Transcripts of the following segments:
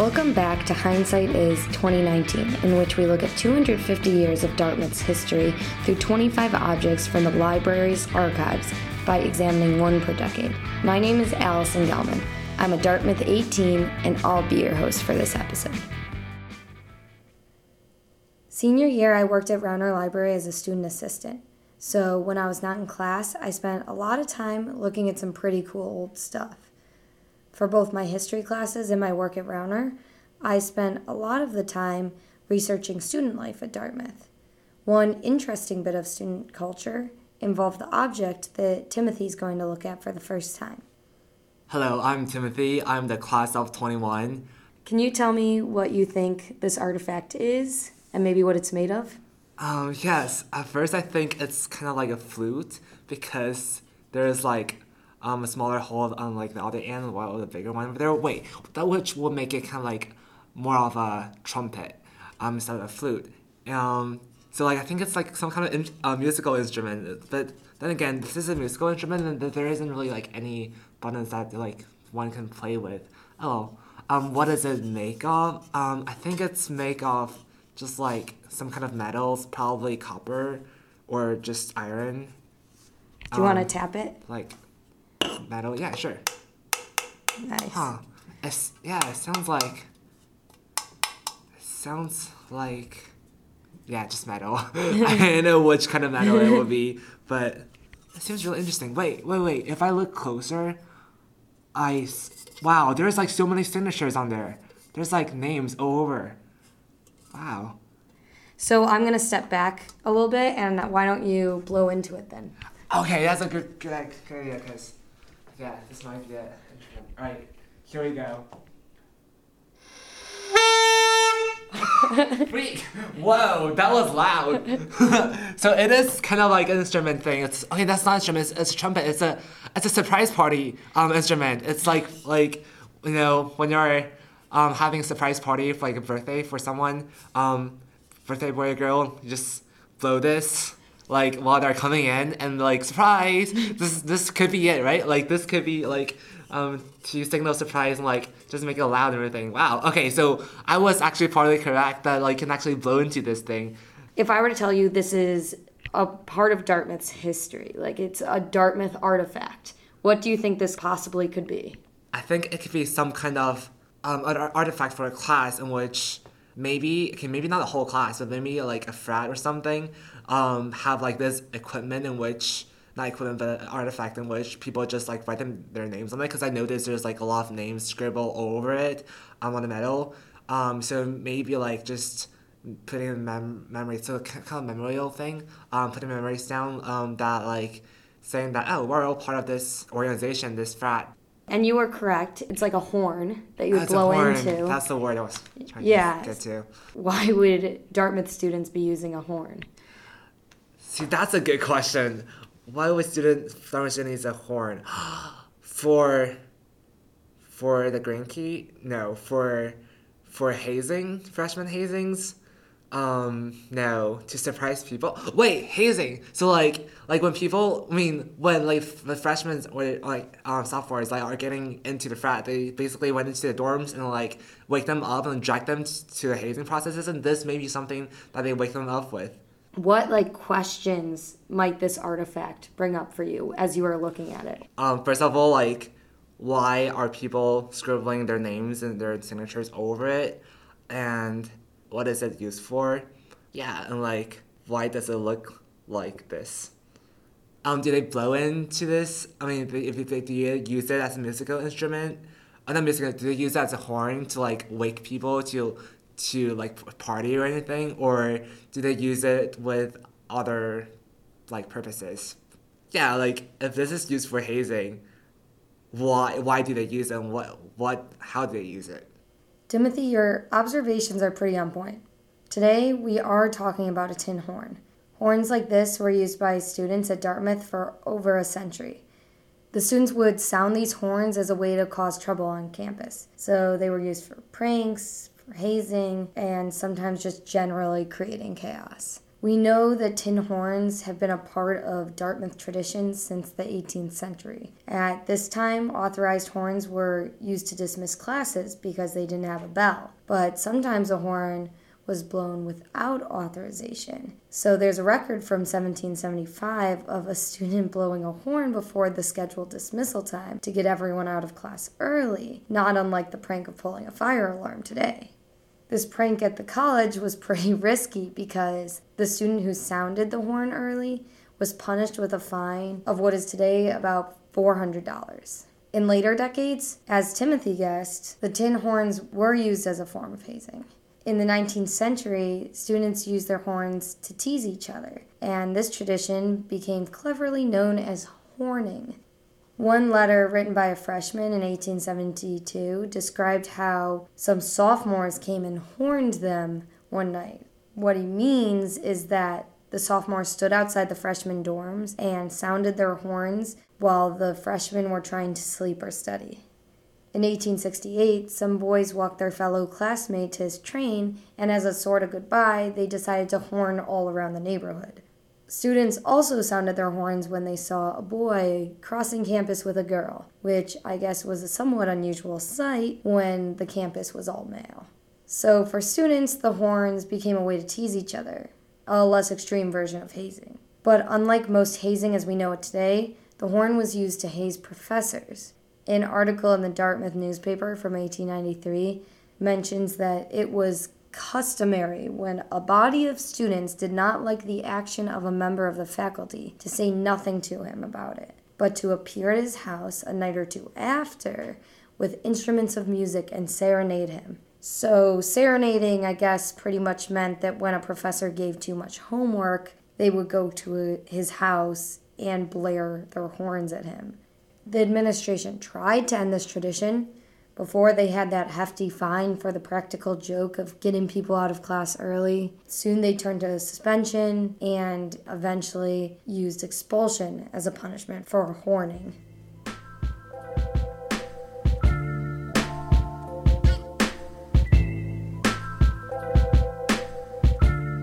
Welcome back to Hindsight is 2019, in which we look at 250 years of Dartmouth's history through 25 objects from the library's archives by examining one per decade. My name is Allison Gelman. I'm a Dartmouth 18, and I'll be your host for this episode. Senior year, I worked at Rauner Library as a student assistant. So when I was not in class, I spent a lot of time looking at some pretty cool old stuff. For both my history classes and my work at Rauner, I spent a lot of the time researching student life at Dartmouth. One interesting bit of student culture involved the object that Timothy's going to look at for the first time. Hello, I'm Timothy. I'm the class of 21. Can you tell me what you think this artifact is and maybe what it's made of? Um, yes, at first I think it's kind of like a flute because there's like um, a smaller hole on like the other end while the bigger one. But there, wait, that which will make it kind of like more of a trumpet um, instead of a flute. Um, so like I think it's like some kind of in, uh, musical instrument. But then again, this is a musical instrument, and there isn't really like any buttons that like one can play with. Oh, um, what does it make of? Um, I think it's made of just like some kind of metals, probably copper or just iron. Do you want to Um, tap it? Like metal? Yeah, sure. Nice. Huh. It's, yeah, it sounds like. It sounds like. Yeah, just metal. I don't know which kind of metal it will be, but it seems really interesting. Wait, wait, wait. If I look closer, I. Wow, there's like so many signatures on there. There's like names all over. Wow. So I'm to step back a little bit, and why don't you blow into it then? Okay, that's a good, good, good idea, because, yeah, this might be it. Alright, here we go. Freak! Whoa, that was loud. so it is kind of like an instrument thing. It's okay. That's not an instrument. It's, it's a trumpet. It's a it's a surprise party um instrument. It's like like you know when you're um having a surprise party for like a birthday for someone um birthday boy or girl. You just blow this like while they're coming in and like surprise. This this could be it, right? Like this could be like um to signal surprise and like just make it loud and everything. Wow. Okay, so I was actually partly correct that like can actually blow into this thing. If I were to tell you this is a part of Dartmouth's history, like it's a Dartmouth artifact, what do you think this possibly could be? I think it could be some kind of um, an artifact for a class in which maybe okay maybe not a whole class but maybe like a frat or something um, have like this equipment in which not equipment but an artifact in which people just like write them their names on it because I noticed there's like a lot of names scribbled all over it um, on the metal um, so maybe like just putting in mem- memory so kind of memorial thing um, putting memories down um, that like saying that oh we're all part of this organization this frat And you were correct. It's like a horn that you would that's a blow into. That's the word I was trying Yeah. to get to. Why would Dartmouth students be using a horn? See, that's a good question. Why would student farmer student use a horn? for for the green key? No. For for hazing, freshman hazings? Um, no. To surprise people? Wait, hazing. So like like when people I mean when like the freshmen or like um sophomores like are getting into the frat, they basically went into the dorms and like wake them up and drag them to the hazing processes and this may be something that they wake them up with. What like questions might this artifact bring up for you as you are looking at it? Um, first of all, like, why are people scribbling their names and their signatures over it? And what is it used for? Yeah, and like, why does it look like this? Um, do they blow into this? I mean, if they, do you use it as a musical instrument? Not musical. Do they use it as a horn to like wake people to to like party or anything, or do they use it with other like purposes? Yeah, like if this is used for hazing, why why do they use it and what what how do they use it? Timothy, your observations are pretty on point. Today, we are talking about a tin horn. Horns like this were used by students at Dartmouth for over a century. The students would sound these horns as a way to cause trouble on campus. So they were used for pranks, hazing, and sometimes just generally creating chaos. We know that tin horns have been a part of Dartmouth tradition since the 18th century. At this time, authorized horns were used to dismiss classes because they didn't have a bell, but sometimes a horn was blown without authorization. So there's a record from 1775 of a student blowing a horn before the scheduled dismissal time to get everyone out of class early, not unlike the prank of pulling a fire alarm today. This prank at the college was pretty risky because the student who sounded the horn early was punished with a fine of what is today about $400. In later decades, as Timothy guessed, the tin horns were used as a form of hazing. In the 19th century, students used their horns to tease each other, and this tradition became cleverly known as horning. One letter written by a freshman in 1872 described how some sophomores came and horned them one night. What he means is that the sophomores stood outside the freshman dorms and sounded their horns while the freshmen were trying to sleep or study. In 1868, some boys walked their fellow classmate to his train, and as a sort of goodbye, they decided to horn all around the neighborhood. Students also sounded their horns when they saw a boy crossing campus with a girl, which I guess was a somewhat unusual sight when the campus was all male. So, for students, the horns became a way to tease each other, a less extreme version of hazing. But unlike most hazing as we know it today, the horn was used to haze professors. An article in the Dartmouth newspaper from 1893 mentions that it was customary when a body of students did not like the action of a member of the faculty to say nothing to him about it, but to appear at his house a night or two after with instruments of music and serenade him. So, serenading, I guess, pretty much meant that when a professor gave too much homework, they would go to his house and blare their horns at him. The administration tried to end this tradition, before they had that hefty fine for the practical joke of getting people out of class early. Soon they turned to suspension and eventually used expulsion as a punishment for horning.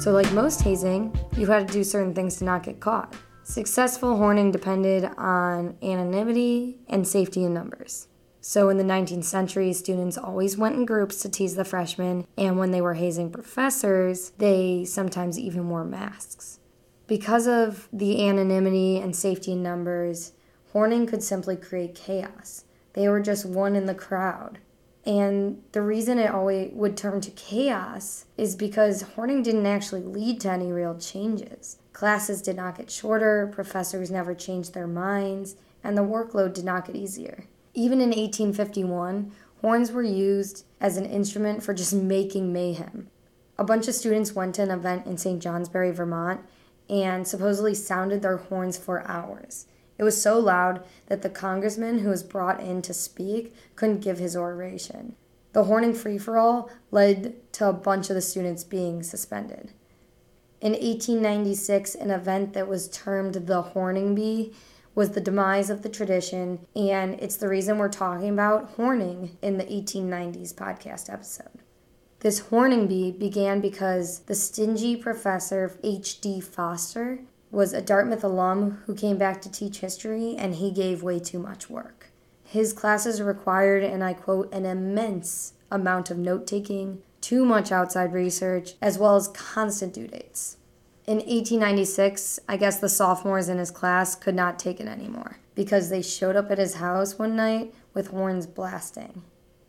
So, like most hazing, you had to do certain things to not get caught. Successful horning depended on anonymity and safety in numbers. So in the 19th century, students always went in groups to tease the freshmen, and when they were hazing professors, they sometimes even wore masks. Because of the anonymity and safety in numbers, horning could simply create chaos. They were just one in the crowd. And the reason it always would turn to chaos is because horning didn't actually lead to any real changes. Classes did not get shorter, professors never changed their minds, and the workload did not get easier. Even in 1851, horns were used as an instrument for just making mayhem. A bunch of students went to an event in St. Johnsbury, Vermont, and supposedly sounded their horns for hours. It was so loud that the congressman who was brought in to speak couldn't give his oration. The horning free for all led to a bunch of the students being suspended. In 1896, an event that was termed the Horning Bee was the demise of the tradition, and it's the reason we're talking about horning in the 1890s podcast episode. This horning bee began because the stingy professor H.D. Foster was a Dartmouth alum who came back to teach history, and he gave way too much work. His classes required, and I quote, an immense amount of note taking, too much outside research, as well as constant due dates. In 1896, I guess the sophomores in his class could not take it anymore because they showed up at his house one night with horns blasting.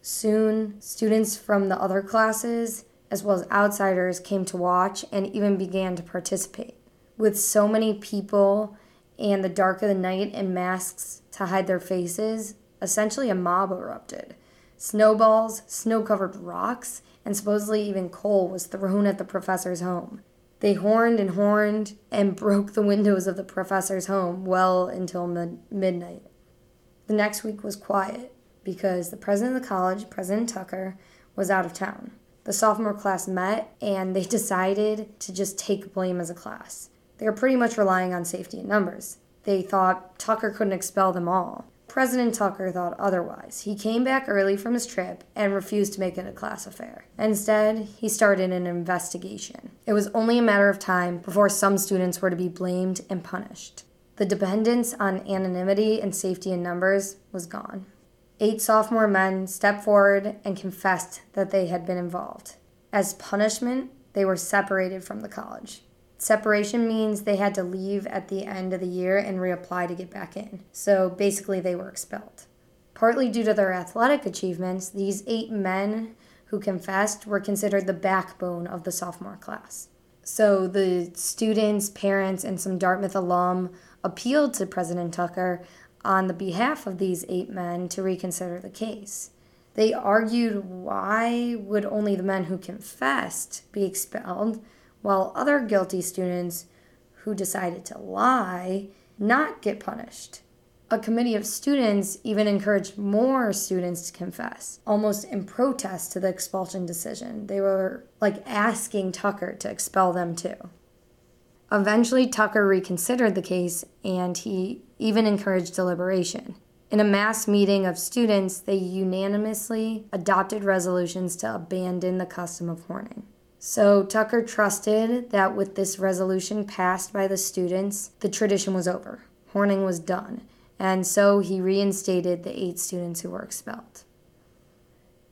Soon, students from the other classes, as well as outsiders, came to watch and even began to participate. With so many people and the dark of the night and masks to hide their faces, essentially a mob erupted. Snowballs, snow covered rocks, and supposedly even coal was thrown at the professor's home. They horned and horned and broke the windows of the professor's home well until mid- midnight. The next week was quiet because the president of the college, President Tucker, was out of town. The sophomore class met and they decided to just take blame as a class. They were pretty much relying on safety in numbers. They thought Tucker couldn't expel them all. President Tucker thought otherwise. He came back early from his trip and refused to make it a class affair. Instead, he started an investigation. It was only a matter of time before some students were to be blamed and punished. The dependence on anonymity and safety in numbers was gone. Eight sophomore men stepped forward and confessed that they had been involved. As punishment, they were separated from the college. Separation means they had to leave at the end of the year and reapply to get back in. So basically, they were expelled. Partly due to their athletic achievements, these eight men who confessed were considered the backbone of the sophomore class. So the students, parents, and some Dartmouth alum appealed to President Tucker on the behalf of these eight men to reconsider the case. They argued why would only the men who confessed be expelled while other guilty students who decided to lie not get punished. A committee of students even encouraged more students to confess, almost in protest to the expulsion decision. They were like asking Tucker to expel them too. Eventually, Tucker reconsidered the case and he even encouraged deliberation. In a mass meeting of students, they unanimously adopted resolutions to abandon the custom of horning. So Tucker trusted that with this resolution passed by the students, the tradition was over. Horning was done. And so he reinstated the eight students who were expelled.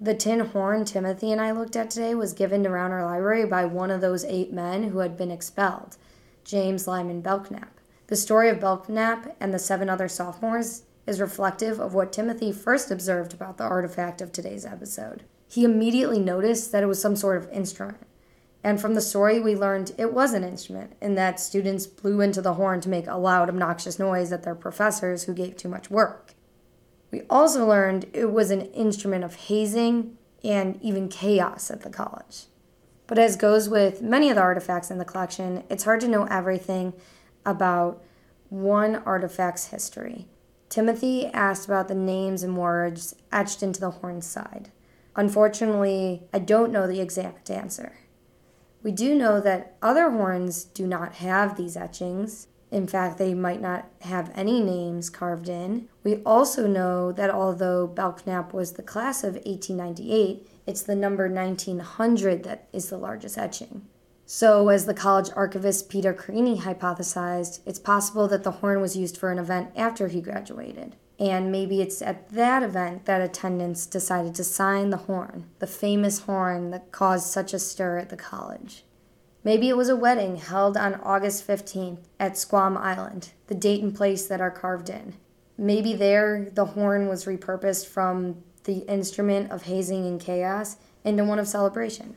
The tin horn Timothy and I looked at today was given around our Library by one of those eight men who had been expelled, James Lyman Belknap. The story of Belknap and the seven other sophomores is reflective of what Timothy first observed about the artifact of today's episode. He immediately noticed that it was some sort of instrument. And from the story, we learned it was an instrument, and that students blew into the horn to make a loud, obnoxious noise at their professors who gave too much work. We also learned it was an instrument of hazing and even chaos at the college. But as goes with many of the artifacts in the collection, it's hard to know everything about one artifact's history. Timothy asked about the names and words etched into the horn's side. Unfortunately, I don't know the exact answer. We do know that other horns do not have these etchings. In fact, they might not have any names carved in. We also know that although Belknap was the class of 1898, it's the number 1900 that is the largest etching. So, as the college archivist Peter Carini hypothesized, it's possible that the horn was used for an event after he graduated. And maybe it's at that event that attendants decided to sign the horn, the famous horn that caused such a stir at the college. Maybe it was a wedding held on August 15th at Squam Island, the date and place that are carved in. Maybe there the horn was repurposed from the instrument of hazing and chaos into one of celebration.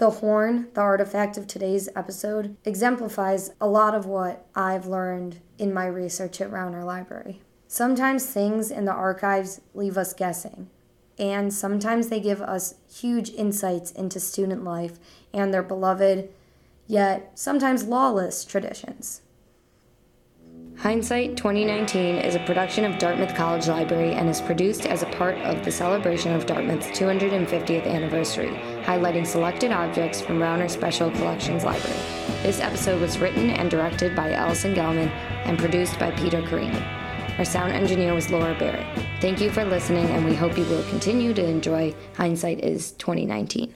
The horn, the artifact of today's episode, exemplifies a lot of what I've learned in my research at Rauner Library. Sometimes things in the archives leave us guessing, and sometimes they give us huge insights into student life and their beloved, yet sometimes lawless traditions. Hindsight 2019 is a production of Dartmouth College Library and is produced as a part of the celebration of Dartmouth's 250th anniversary, highlighting selected objects from Rauner Special Collections Library. This episode was written and directed by Allison Gelman and produced by Peter Carini. Our sound engineer was Laura Barrett. Thank you for listening, and we hope you will continue to enjoy Hindsight is 2019.